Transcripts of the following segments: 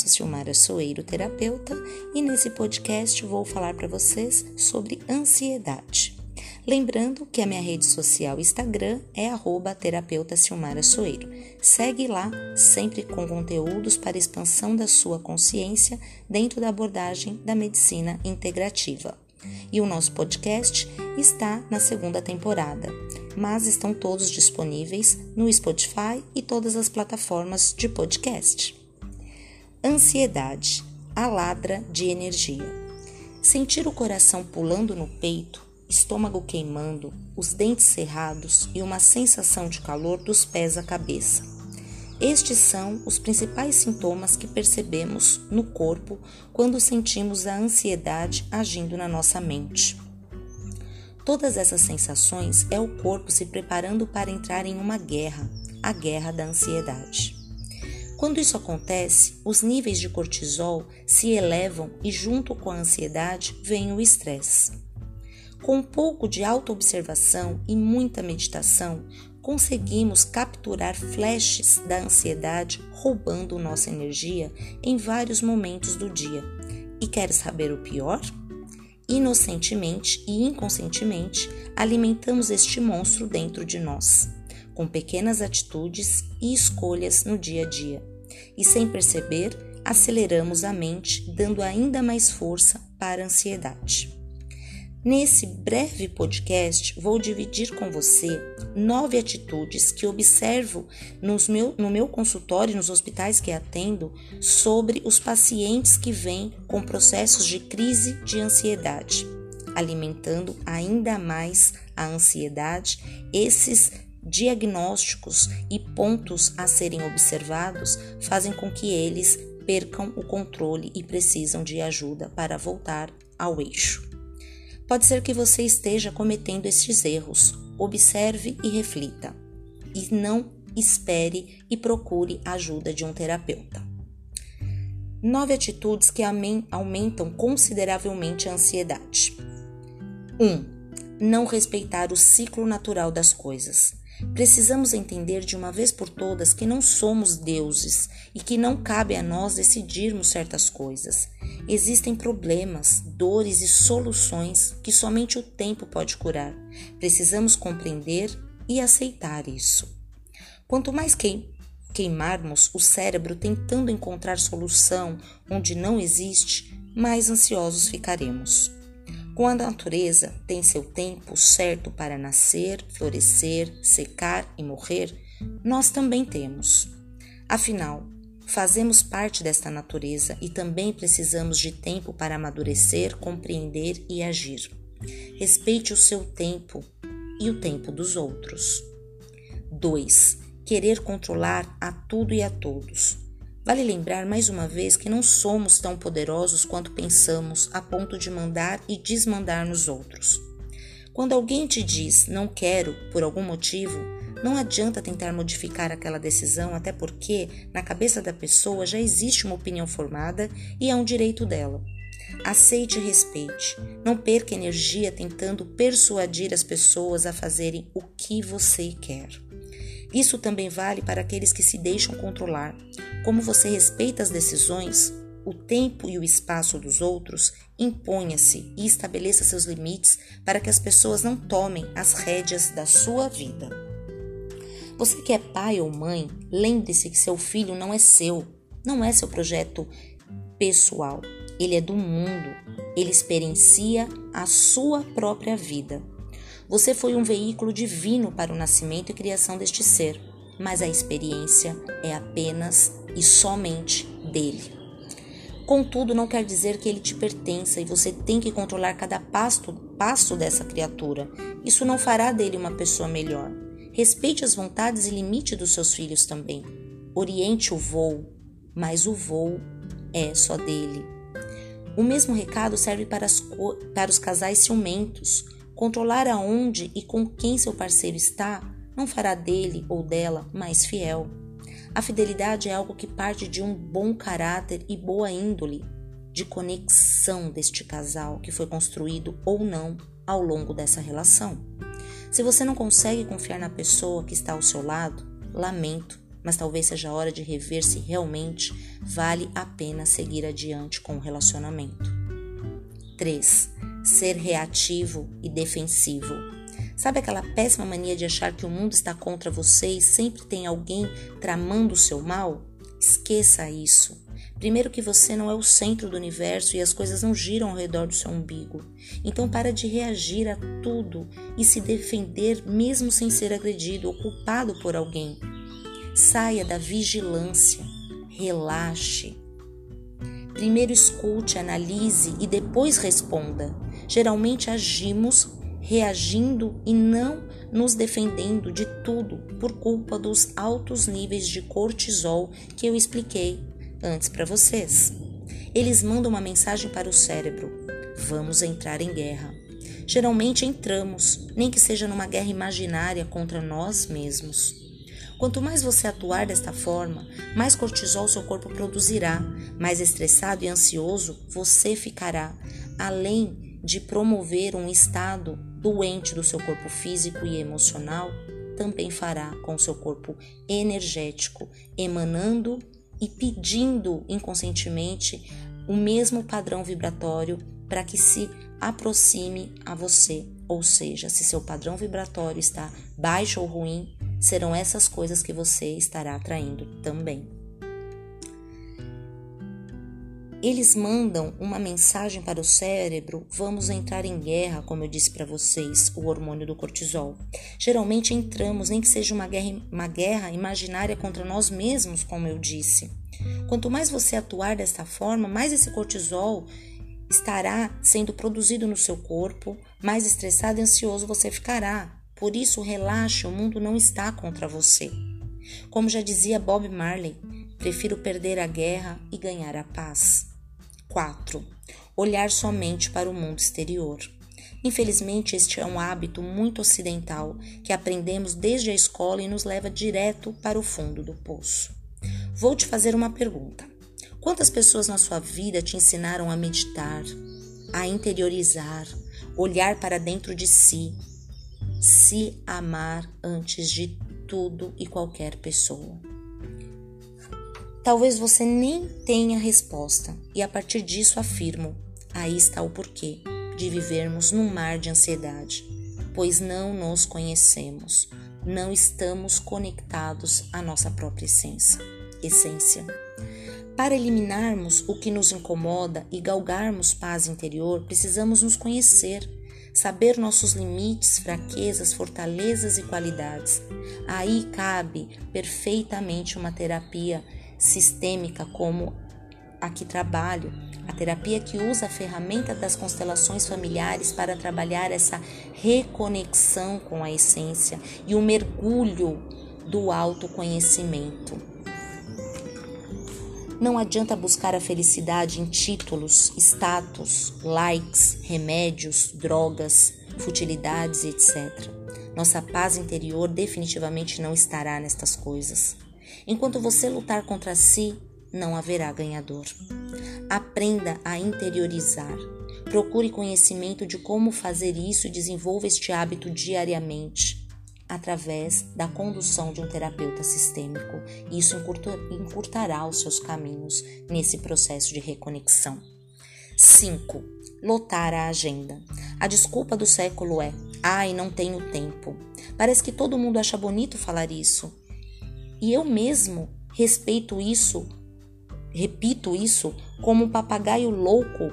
sou Silmara Soeiro, terapeuta, e nesse podcast vou falar para vocês sobre ansiedade. Lembrando que a minha rede social Instagram é arroba terapeuta Silmara Soeiro. Segue lá, sempre com conteúdos para expansão da sua consciência dentro da abordagem da medicina integrativa. E o nosso podcast está na segunda temporada, mas estão todos disponíveis no Spotify e todas as plataformas de podcast. Ansiedade, a ladra de energia. Sentir o coração pulando no peito, estômago queimando, os dentes cerrados e uma sensação de calor dos pés à cabeça. Estes são os principais sintomas que percebemos no corpo quando sentimos a ansiedade agindo na nossa mente. Todas essas sensações é o corpo se preparando para entrar em uma guerra, a guerra da ansiedade. Quando isso acontece, os níveis de cortisol se elevam e, junto com a ansiedade, vem o estresse. Com um pouco de autoobservação e muita meditação, conseguimos capturar flashes da ansiedade roubando nossa energia em vários momentos do dia. E quer saber o pior? Inocentemente e inconscientemente alimentamos este monstro dentro de nós, com pequenas atitudes e escolhas no dia a dia. E sem perceber, aceleramos a mente, dando ainda mais força para a ansiedade. Nesse breve podcast, vou dividir com você nove atitudes que observo nos meu, no meu consultório, nos hospitais que atendo, sobre os pacientes que vêm com processos de crise de ansiedade, alimentando ainda mais a ansiedade. Esses diagnósticos e pontos a serem observados fazem com que eles percam o controle e precisam de ajuda para voltar ao eixo. Pode ser que você esteja cometendo estes erros. Observe e reflita. E não espere e procure a ajuda de um terapeuta. Nove atitudes que aumentam consideravelmente a ansiedade. 1. Um, não respeitar o ciclo natural das coisas. Precisamos entender de uma vez por todas que não somos deuses e que não cabe a nós decidirmos certas coisas. Existem problemas, dores e soluções que somente o tempo pode curar. Precisamos compreender e aceitar isso. Quanto mais queimarmos o cérebro tentando encontrar solução onde não existe, mais ansiosos ficaremos. Quando a natureza tem seu tempo certo para nascer, florescer, secar e morrer, nós também temos. Afinal, fazemos parte desta natureza e também precisamos de tempo para amadurecer, compreender e agir. Respeite o seu tempo e o tempo dos outros. 2. Querer controlar a tudo e a todos. Vale lembrar mais uma vez que não somos tão poderosos quanto pensamos a ponto de mandar e desmandar nos outros. Quando alguém te diz não quero por algum motivo, não adianta tentar modificar aquela decisão, até porque na cabeça da pessoa já existe uma opinião formada e é um direito dela. Aceite e respeite. Não perca energia tentando persuadir as pessoas a fazerem o que você quer. Isso também vale para aqueles que se deixam controlar. Como você respeita as decisões, o tempo e o espaço dos outros, imponha-se e estabeleça seus limites para que as pessoas não tomem as rédeas da sua vida. Você que é pai ou mãe, lembre-se que seu filho não é seu, não é seu projeto pessoal, ele é do mundo, ele experiencia a sua própria vida. Você foi um veículo divino para o nascimento e criação deste ser, mas a experiência é apenas e somente dele. Contudo, não quer dizer que ele te pertença e você tem que controlar cada passo, passo dessa criatura. Isso não fará dele uma pessoa melhor. Respeite as vontades e limite dos seus filhos também. Oriente o voo, mas o voo é só dele. O mesmo recado serve para, as, para os casais ciumentos. Controlar aonde e com quem seu parceiro está não fará dele ou dela mais fiel. A fidelidade é algo que parte de um bom caráter e boa índole, de conexão deste casal que foi construído ou não ao longo dessa relação. Se você não consegue confiar na pessoa que está ao seu lado, lamento, mas talvez seja a hora de rever se realmente vale a pena seguir adiante com o relacionamento. 3. Ser reativo e defensivo. Sabe aquela péssima mania de achar que o mundo está contra você e sempre tem alguém tramando o seu mal? Esqueça isso. Primeiro que você não é o centro do universo e as coisas não giram ao redor do seu umbigo. Então para de reagir a tudo e se defender mesmo sem ser agredido ou culpado por alguém. Saia da vigilância. Relaxe. Primeiro escute, analise e depois responda. Geralmente agimos reagindo e não nos defendendo de tudo por culpa dos altos níveis de cortisol que eu expliquei antes para vocês. Eles mandam uma mensagem para o cérebro: vamos entrar em guerra. Geralmente entramos, nem que seja numa guerra imaginária contra nós mesmos. Quanto mais você atuar desta forma, mais cortisol seu corpo produzirá, mais estressado e ansioso você ficará, além de promover um estado doente do seu corpo físico e emocional, também fará com seu corpo energético, emanando e pedindo inconscientemente o mesmo padrão vibratório para que se aproxime a você. Ou seja, se seu padrão vibratório está baixo ou ruim, serão essas coisas que você estará atraindo também. Eles mandam uma mensagem para o cérebro: vamos entrar em guerra, como eu disse para vocês, o hormônio do cortisol. Geralmente entramos, nem que seja uma guerra, uma guerra imaginária contra nós mesmos, como eu disse. Quanto mais você atuar desta forma, mais esse cortisol estará sendo produzido no seu corpo, mais estressado e ansioso você ficará. Por isso, relaxe, o mundo não está contra você. Como já dizia Bob Marley, prefiro perder a guerra e ganhar a paz. 4. Olhar somente para o mundo exterior. Infelizmente, este é um hábito muito ocidental que aprendemos desde a escola e nos leva direto para o fundo do poço. Vou te fazer uma pergunta. Quantas pessoas na sua vida te ensinaram a meditar, a interiorizar, olhar para dentro de si, se amar antes de tudo e qualquer pessoa? Talvez você nem tenha resposta, e a partir disso afirmo: aí está o porquê de vivermos num mar de ansiedade, pois não nos conhecemos, não estamos conectados à nossa própria essência. essência. Para eliminarmos o que nos incomoda e galgarmos paz interior, precisamos nos conhecer, saber nossos limites, fraquezas, fortalezas e qualidades. Aí cabe perfeitamente uma terapia sistêmica como a que trabalho, a terapia que usa a ferramenta das constelações familiares para trabalhar essa reconexão com a essência e o mergulho do autoconhecimento. Não adianta buscar a felicidade em títulos, status, likes, remédios, drogas, futilidades, etc. Nossa paz interior definitivamente não estará nestas coisas. Enquanto você lutar contra si, não haverá ganhador. Aprenda a interiorizar. Procure conhecimento de como fazer isso e desenvolva este hábito diariamente através da condução de um terapeuta sistêmico. Isso encurtará os seus caminhos nesse processo de reconexão. 5. Lotar a agenda. A desculpa do século é: ai, não tenho tempo. Parece que todo mundo acha bonito falar isso, e eu mesmo respeito isso, repito isso como um papagaio louco.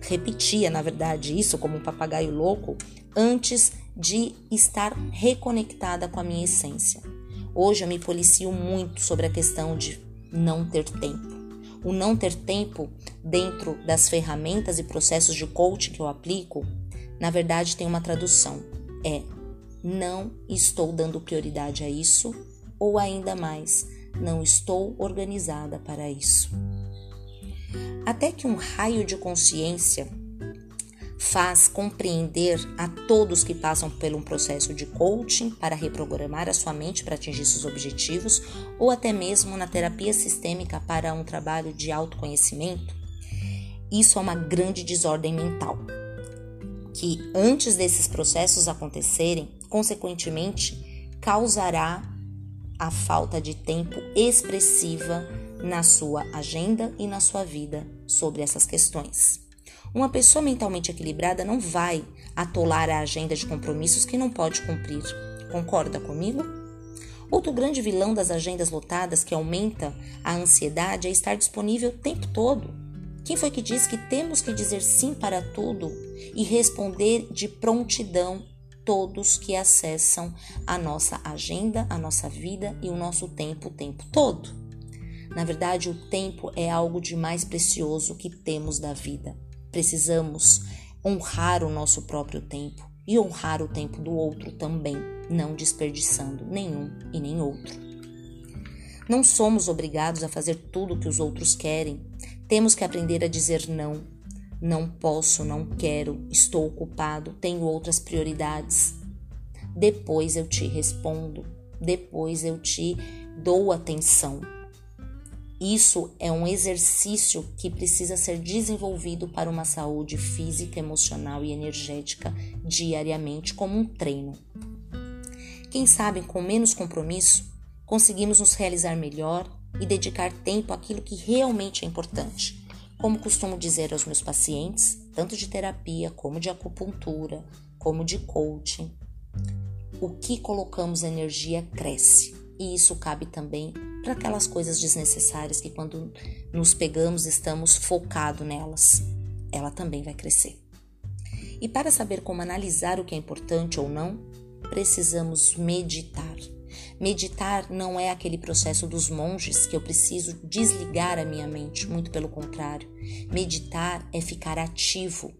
Repetia, na verdade, isso como um papagaio louco antes de estar reconectada com a minha essência. Hoje eu me policio muito sobre a questão de não ter tempo. O não ter tempo dentro das ferramentas e processos de coaching que eu aplico, na verdade tem uma tradução. É não estou dando prioridade a isso ou ainda mais, não estou organizada para isso. Até que um raio de consciência faz compreender a todos que passam por um processo de coaching para reprogramar a sua mente para atingir seus objetivos, ou até mesmo na terapia sistêmica para um trabalho de autoconhecimento, isso é uma grande desordem mental. Que antes desses processos acontecerem, consequentemente, causará a falta de tempo expressiva na sua agenda e na sua vida sobre essas questões. Uma pessoa mentalmente equilibrada não vai atolar a agenda de compromissos que não pode cumprir. Concorda comigo? Outro grande vilão das agendas lotadas que aumenta a ansiedade é estar disponível o tempo todo. Quem foi que disse que temos que dizer sim para tudo e responder de prontidão todos que acessam a nossa agenda, a nossa vida e o nosso tempo o tempo todo? Na verdade, o tempo é algo de mais precioso que temos da vida. Precisamos honrar o nosso próprio tempo e honrar o tempo do outro também, não desperdiçando nenhum e nem outro. Não somos obrigados a fazer tudo o que os outros querem, temos que aprender a dizer não. Não posso, não quero, estou ocupado, tenho outras prioridades. Depois eu te respondo, depois eu te dou atenção. Isso é um exercício que precisa ser desenvolvido para uma saúde física, emocional e energética diariamente, como um treino. Quem sabe com menos compromisso, conseguimos nos realizar melhor e dedicar tempo àquilo que realmente é importante. Como costumo dizer aos meus pacientes, tanto de terapia como de acupuntura, como de coaching, o que colocamos energia cresce. E isso cabe também para aquelas coisas desnecessárias que quando nos pegamos estamos focados nelas. Ela também vai crescer. E para saber como analisar o que é importante ou não, precisamos meditar. Meditar não é aquele processo dos monges que eu preciso desligar a minha mente, muito pelo contrário. Meditar é ficar ativo,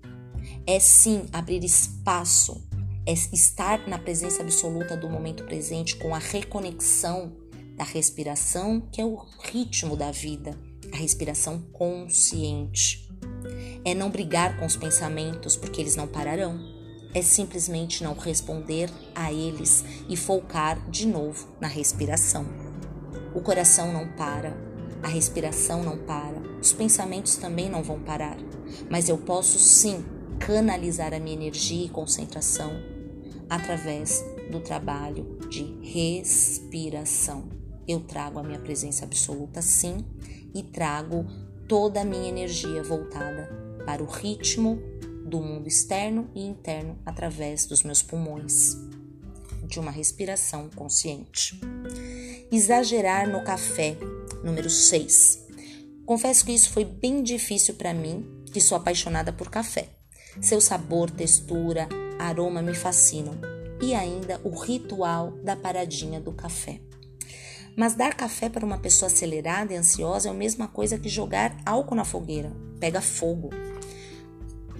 é sim abrir espaço, é estar na presença absoluta do momento presente com a reconexão da respiração, que é o ritmo da vida, a respiração consciente. É não brigar com os pensamentos, porque eles não pararão é simplesmente não responder a eles e focar de novo na respiração. O coração não para, a respiração não para, os pensamentos também não vão parar, mas eu posso sim canalizar a minha energia e concentração através do trabalho de respiração. Eu trago a minha presença absoluta sim e trago toda a minha energia voltada para o ritmo do mundo externo e interno através dos meus pulmões, de uma respiração consciente. Exagerar no café, número 6. Confesso que isso foi bem difícil para mim, que sou apaixonada por café. Seu sabor, textura, aroma me fascinam. E ainda o ritual da paradinha do café. Mas dar café para uma pessoa acelerada e ansiosa é a mesma coisa que jogar álcool na fogueira. Pega fogo.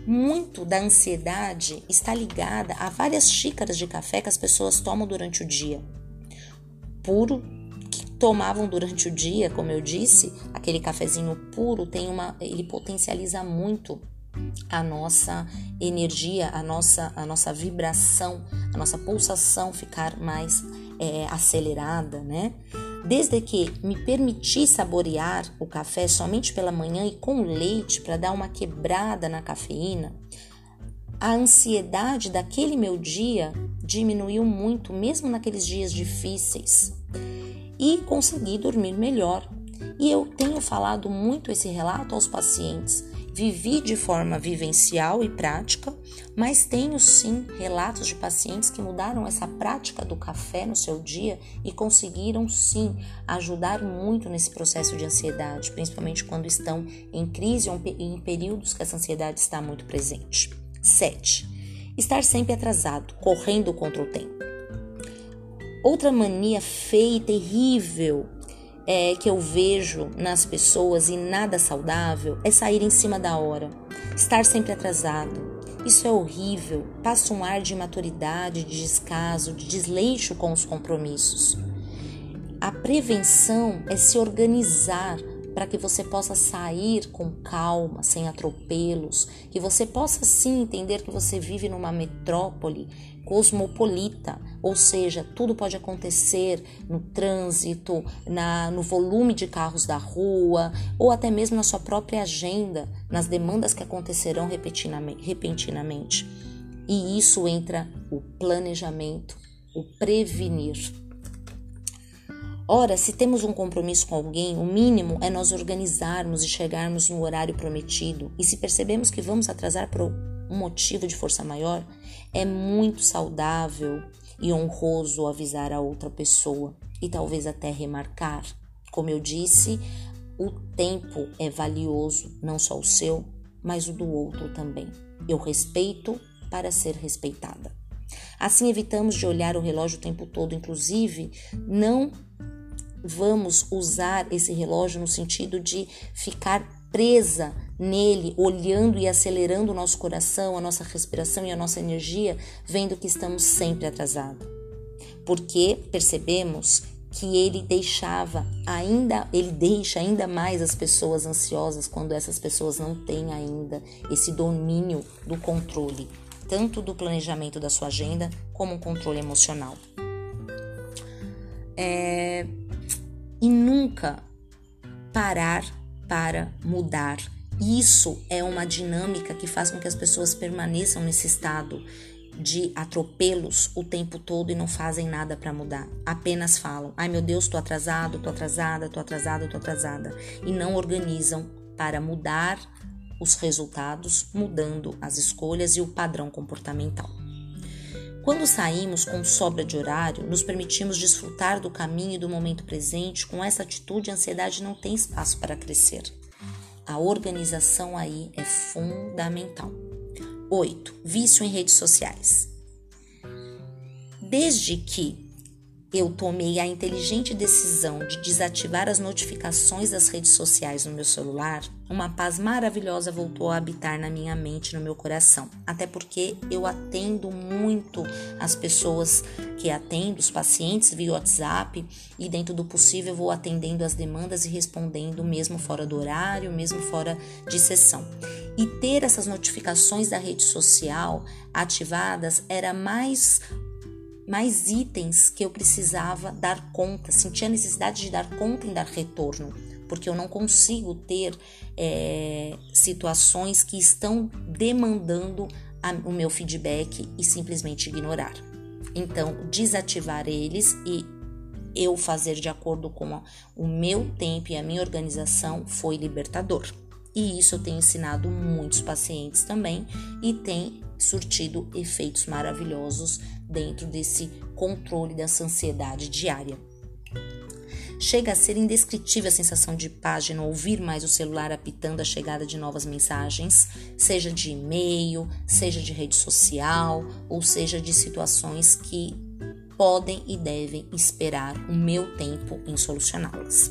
Muito da ansiedade está ligada a várias xícaras de café que as pessoas tomam durante o dia. Puro que tomavam durante o dia, como eu disse, aquele cafezinho puro tem uma, ele potencializa muito a nossa energia, a nossa, a nossa vibração, a nossa pulsação ficar mais é, acelerada, né? Desde que me permiti saborear o café somente pela manhã e com leite para dar uma quebrada na cafeína, a ansiedade daquele meu dia diminuiu muito, mesmo naqueles dias difíceis, e consegui dormir melhor. E eu tenho falado muito esse relato aos pacientes Vivi de forma vivencial e prática, mas tenho sim relatos de pacientes que mudaram essa prática do café no seu dia e conseguiram sim ajudar muito nesse processo de ansiedade, principalmente quando estão em crise ou em períodos que essa ansiedade está muito presente. 7. Estar sempre atrasado, correndo contra o tempo. Outra mania feia e terrível é, que eu vejo nas pessoas e nada saudável é sair em cima da hora, estar sempre atrasado. Isso é horrível, passa um ar de imaturidade, de descaso, de desleixo com os compromissos. A prevenção é se organizar para que você possa sair com calma, sem atropelos, que você possa sim entender que você vive numa metrópole cosmopolita, ou seja, tudo pode acontecer no trânsito, na, no volume de carros da rua, ou até mesmo na sua própria agenda, nas demandas que acontecerão repentinamente. E isso entra o planejamento, o prevenir. Ora, se temos um compromisso com alguém, o mínimo é nós organizarmos e chegarmos no horário prometido. E se percebemos que vamos atrasar por um motivo de força maior, é muito saudável e honroso avisar a outra pessoa e talvez até remarcar. Como eu disse, o tempo é valioso, não só o seu, mas o do outro também. Eu respeito para ser respeitada. Assim evitamos de olhar o relógio o tempo todo, inclusive não vamos usar esse relógio no sentido de ficar presa nele, olhando e acelerando o nosso coração, a nossa respiração e a nossa energia, vendo que estamos sempre atrasados. Porque percebemos que ele deixava ainda, ele deixa ainda mais as pessoas ansiosas quando essas pessoas não têm ainda esse domínio do controle, tanto do planejamento da sua agenda como um controle emocional. É, e nunca parar para mudar. Isso é uma dinâmica que faz com que as pessoas permaneçam nesse estado de atropelos o tempo todo e não fazem nada para mudar. Apenas falam: "Ai meu Deus, tô atrasado, tô atrasada, tô atrasada, tô atrasada" e não organizam para mudar os resultados, mudando as escolhas e o padrão comportamental. Quando saímos com sobra de horário, nos permitimos desfrutar do caminho e do momento presente. Com essa atitude, a ansiedade não tem espaço para crescer. A organização aí é fundamental. 8. Vício em redes sociais. Desde que eu tomei a inteligente decisão de desativar as notificações das redes sociais no meu celular, uma paz maravilhosa voltou a habitar na minha mente, no meu coração. Até porque eu atendo muito as pessoas que atendo, os pacientes via WhatsApp, e dentro do possível vou atendendo as demandas e respondendo mesmo fora do horário, mesmo fora de sessão. E ter essas notificações da rede social ativadas era mais mais itens que eu precisava dar conta, sentia a necessidade de dar conta em dar retorno, porque eu não consigo ter é, situações que estão demandando a, o meu feedback e simplesmente ignorar. Então, desativar eles e eu fazer de acordo com a, o meu tempo e a minha organização foi libertador. E isso eu tenho ensinado muitos pacientes também e tem surtido efeitos maravilhosos dentro desse controle dessa ansiedade diária. Chega a ser indescritível a sensação de paz de ouvir mais o celular apitando a chegada de novas mensagens, seja de e-mail, seja de rede social, ou seja de situações que podem e devem esperar o meu tempo em solucioná-las.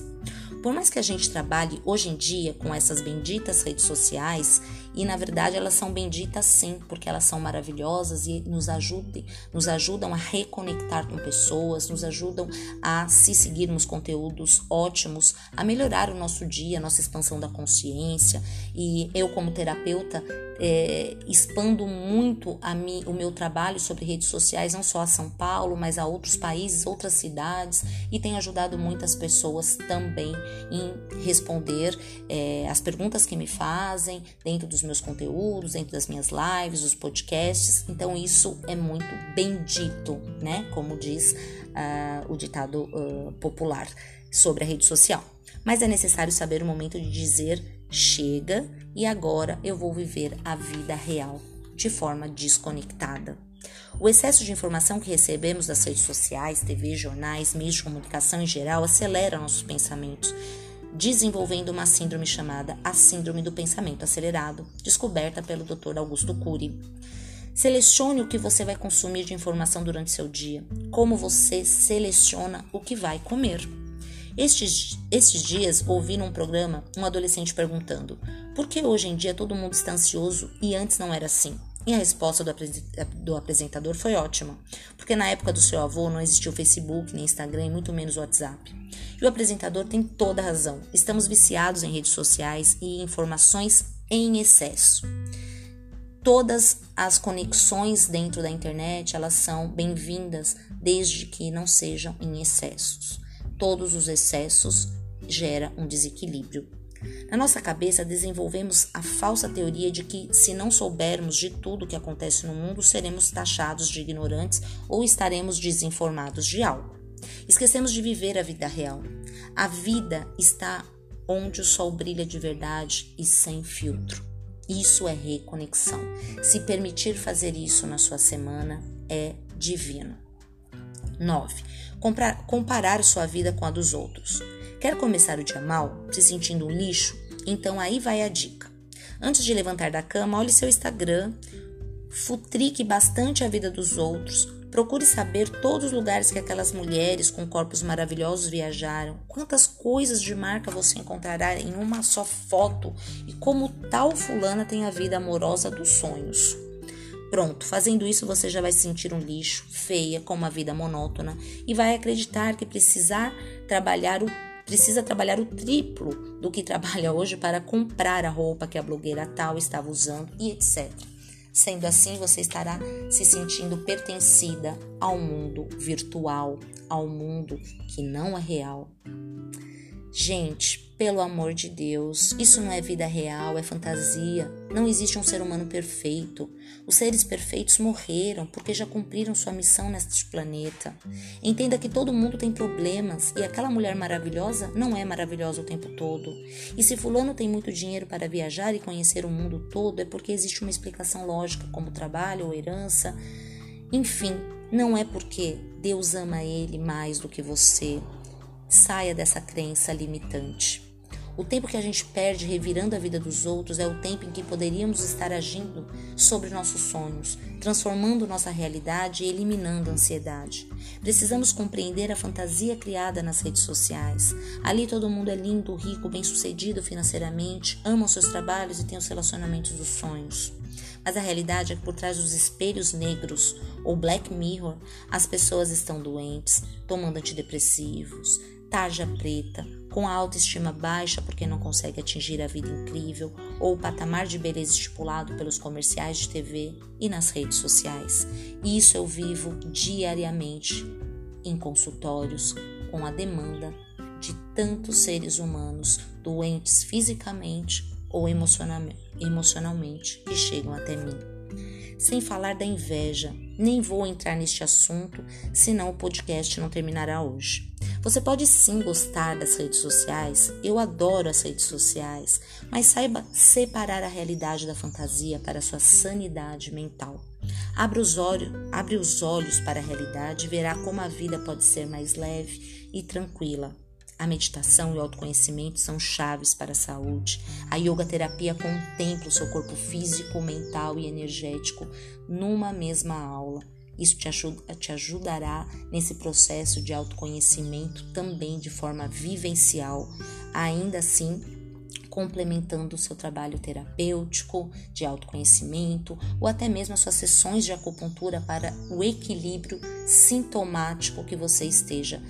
Por mais que a gente trabalhe hoje em dia com essas benditas redes sociais, e na verdade elas são benditas sim, porque elas são maravilhosas e nos ajudem, nos ajudam a reconectar com pessoas, nos ajudam a se seguirmos conteúdos ótimos, a melhorar o nosso dia, a nossa expansão da consciência. E eu como terapeuta é, expando muito mi, o meu trabalho sobre redes sociais, não só a São Paulo, mas a outros países, outras cidades, e tem ajudado muitas pessoas também em responder é, as perguntas que me fazem dentro dos meus conteúdos, dentro das minhas lives, os podcasts. Então, isso é muito bendito, né? Como diz uh, o ditado uh, popular sobre a rede social. Mas é necessário saber o momento de dizer chega e agora eu vou viver a vida real de forma desconectada. O excesso de informação que recebemos das redes sociais, TV, jornais, meios de comunicação em geral acelera nossos pensamentos, desenvolvendo uma síndrome chamada a Síndrome do Pensamento Acelerado, descoberta pelo Dr. Augusto Cury. Selecione o que você vai consumir de informação durante seu dia, como você seleciona o que vai comer. Estes, estes dias ouvi num programa um adolescente perguntando: por que hoje em dia todo mundo está ansioso e antes não era assim? E a resposta do, do apresentador foi ótima, porque na época do seu avô não existia o Facebook, nem Instagram e muito menos o WhatsApp. E o apresentador tem toda a razão. Estamos viciados em redes sociais e informações em excesso. Todas as conexões dentro da internet, elas são bem-vindas desde que não sejam em excessos todos os excessos gera um desequilíbrio. Na nossa cabeça desenvolvemos a falsa teoria de que se não soubermos de tudo o que acontece no mundo, seremos taxados de ignorantes ou estaremos desinformados de algo. Esquecemos de viver a vida real. A vida está onde o sol brilha de verdade e sem filtro. Isso é reconexão. Se permitir fazer isso na sua semana é divino. 9. comparar sua vida com a dos outros. Quer começar o dia mal, se sentindo um lixo? Então aí vai a dica. Antes de levantar da cama, olhe seu Instagram, futrique bastante a vida dos outros, Procure saber todos os lugares que aquelas mulheres com corpos maravilhosos viajaram, quantas coisas de marca você encontrará em uma só foto e como tal fulana tem a vida amorosa dos sonhos. Pronto, fazendo isso você já vai se sentir um lixo, feia, com uma vida monótona e vai acreditar que precisar trabalhar o precisa trabalhar o triplo do que trabalha hoje para comprar a roupa que a blogueira tal estava usando e etc. Sendo assim, você estará se sentindo pertencida ao mundo virtual, ao mundo que não é real. Gente, pelo amor de Deus, isso não é vida real, é fantasia. Não existe um ser humano perfeito. Os seres perfeitos morreram porque já cumpriram sua missão neste planeta. Entenda que todo mundo tem problemas e aquela mulher maravilhosa não é maravilhosa o tempo todo. E se Fulano tem muito dinheiro para viajar e conhecer o mundo todo, é porque existe uma explicação lógica, como trabalho ou herança. Enfim, não é porque Deus ama ele mais do que você. Saia dessa crença limitante. O tempo que a gente perde revirando a vida dos outros é o tempo em que poderíamos estar agindo sobre nossos sonhos, transformando nossa realidade e eliminando a ansiedade. Precisamos compreender a fantasia criada nas redes sociais. Ali todo mundo é lindo, rico, bem-sucedido financeiramente, ama os seus trabalhos e tem os relacionamentos dos sonhos. Mas a realidade é que por trás dos espelhos negros ou Black Mirror, as pessoas estão doentes, tomando antidepressivos, tarja preta, com a autoestima baixa porque não consegue atingir a vida incrível ou o patamar de beleza estipulado pelos comerciais de TV e nas redes sociais. Isso eu vivo diariamente em consultórios com a demanda de tantos seres humanos doentes fisicamente ou emocionalmente que chegam até mim. Sem falar da inveja, nem vou entrar neste assunto, senão o podcast não terminará hoje. Você pode sim gostar das redes sociais, eu adoro as redes sociais, mas saiba separar a realidade da fantasia para sua sanidade mental. Abre os, olhos, abre os olhos para a realidade e verá como a vida pode ser mais leve e tranquila. A meditação e o autoconhecimento são chaves para a saúde. A yoga terapia contempla o seu corpo físico, mental e energético numa mesma aula. Isso te, ajuda, te ajudará nesse processo de autoconhecimento também de forma vivencial, ainda assim complementando o seu trabalho terapêutico, de autoconhecimento ou até mesmo as suas sessões de acupuntura para o equilíbrio sintomático que você esteja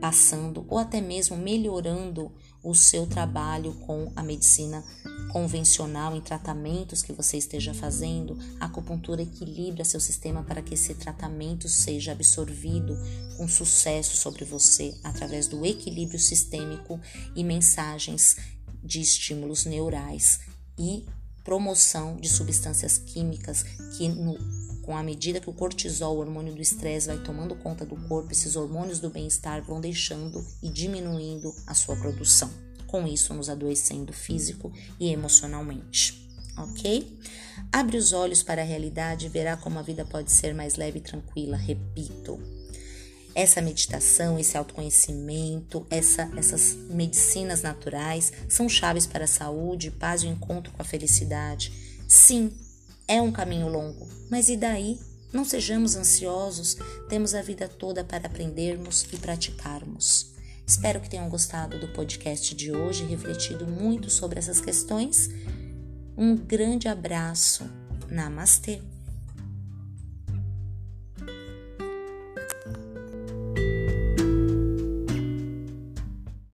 passando ou até mesmo melhorando o seu trabalho com a medicina convencional em tratamentos que você esteja fazendo, a acupuntura equilibra seu sistema para que esse tratamento seja absorvido com sucesso sobre você através do equilíbrio sistêmico e mensagens de estímulos neurais e promoção de substâncias químicas que no com a medida que o cortisol, o hormônio do estresse, vai tomando conta do corpo, esses hormônios do bem-estar vão deixando e diminuindo a sua produção. Com isso, nos adoecendo físico e emocionalmente. Ok? Abre os olhos para a realidade e verá como a vida pode ser mais leve e tranquila. Repito. Essa meditação, esse autoconhecimento, essa, essas medicinas naturais são chaves para a saúde, paz e o encontro com a felicidade. Sim, é um caminho longo, mas e daí? Não sejamos ansiosos, temos a vida toda para aprendermos e praticarmos. Espero que tenham gostado do podcast de hoje refletido muito sobre essas questões. Um grande abraço. Namastê!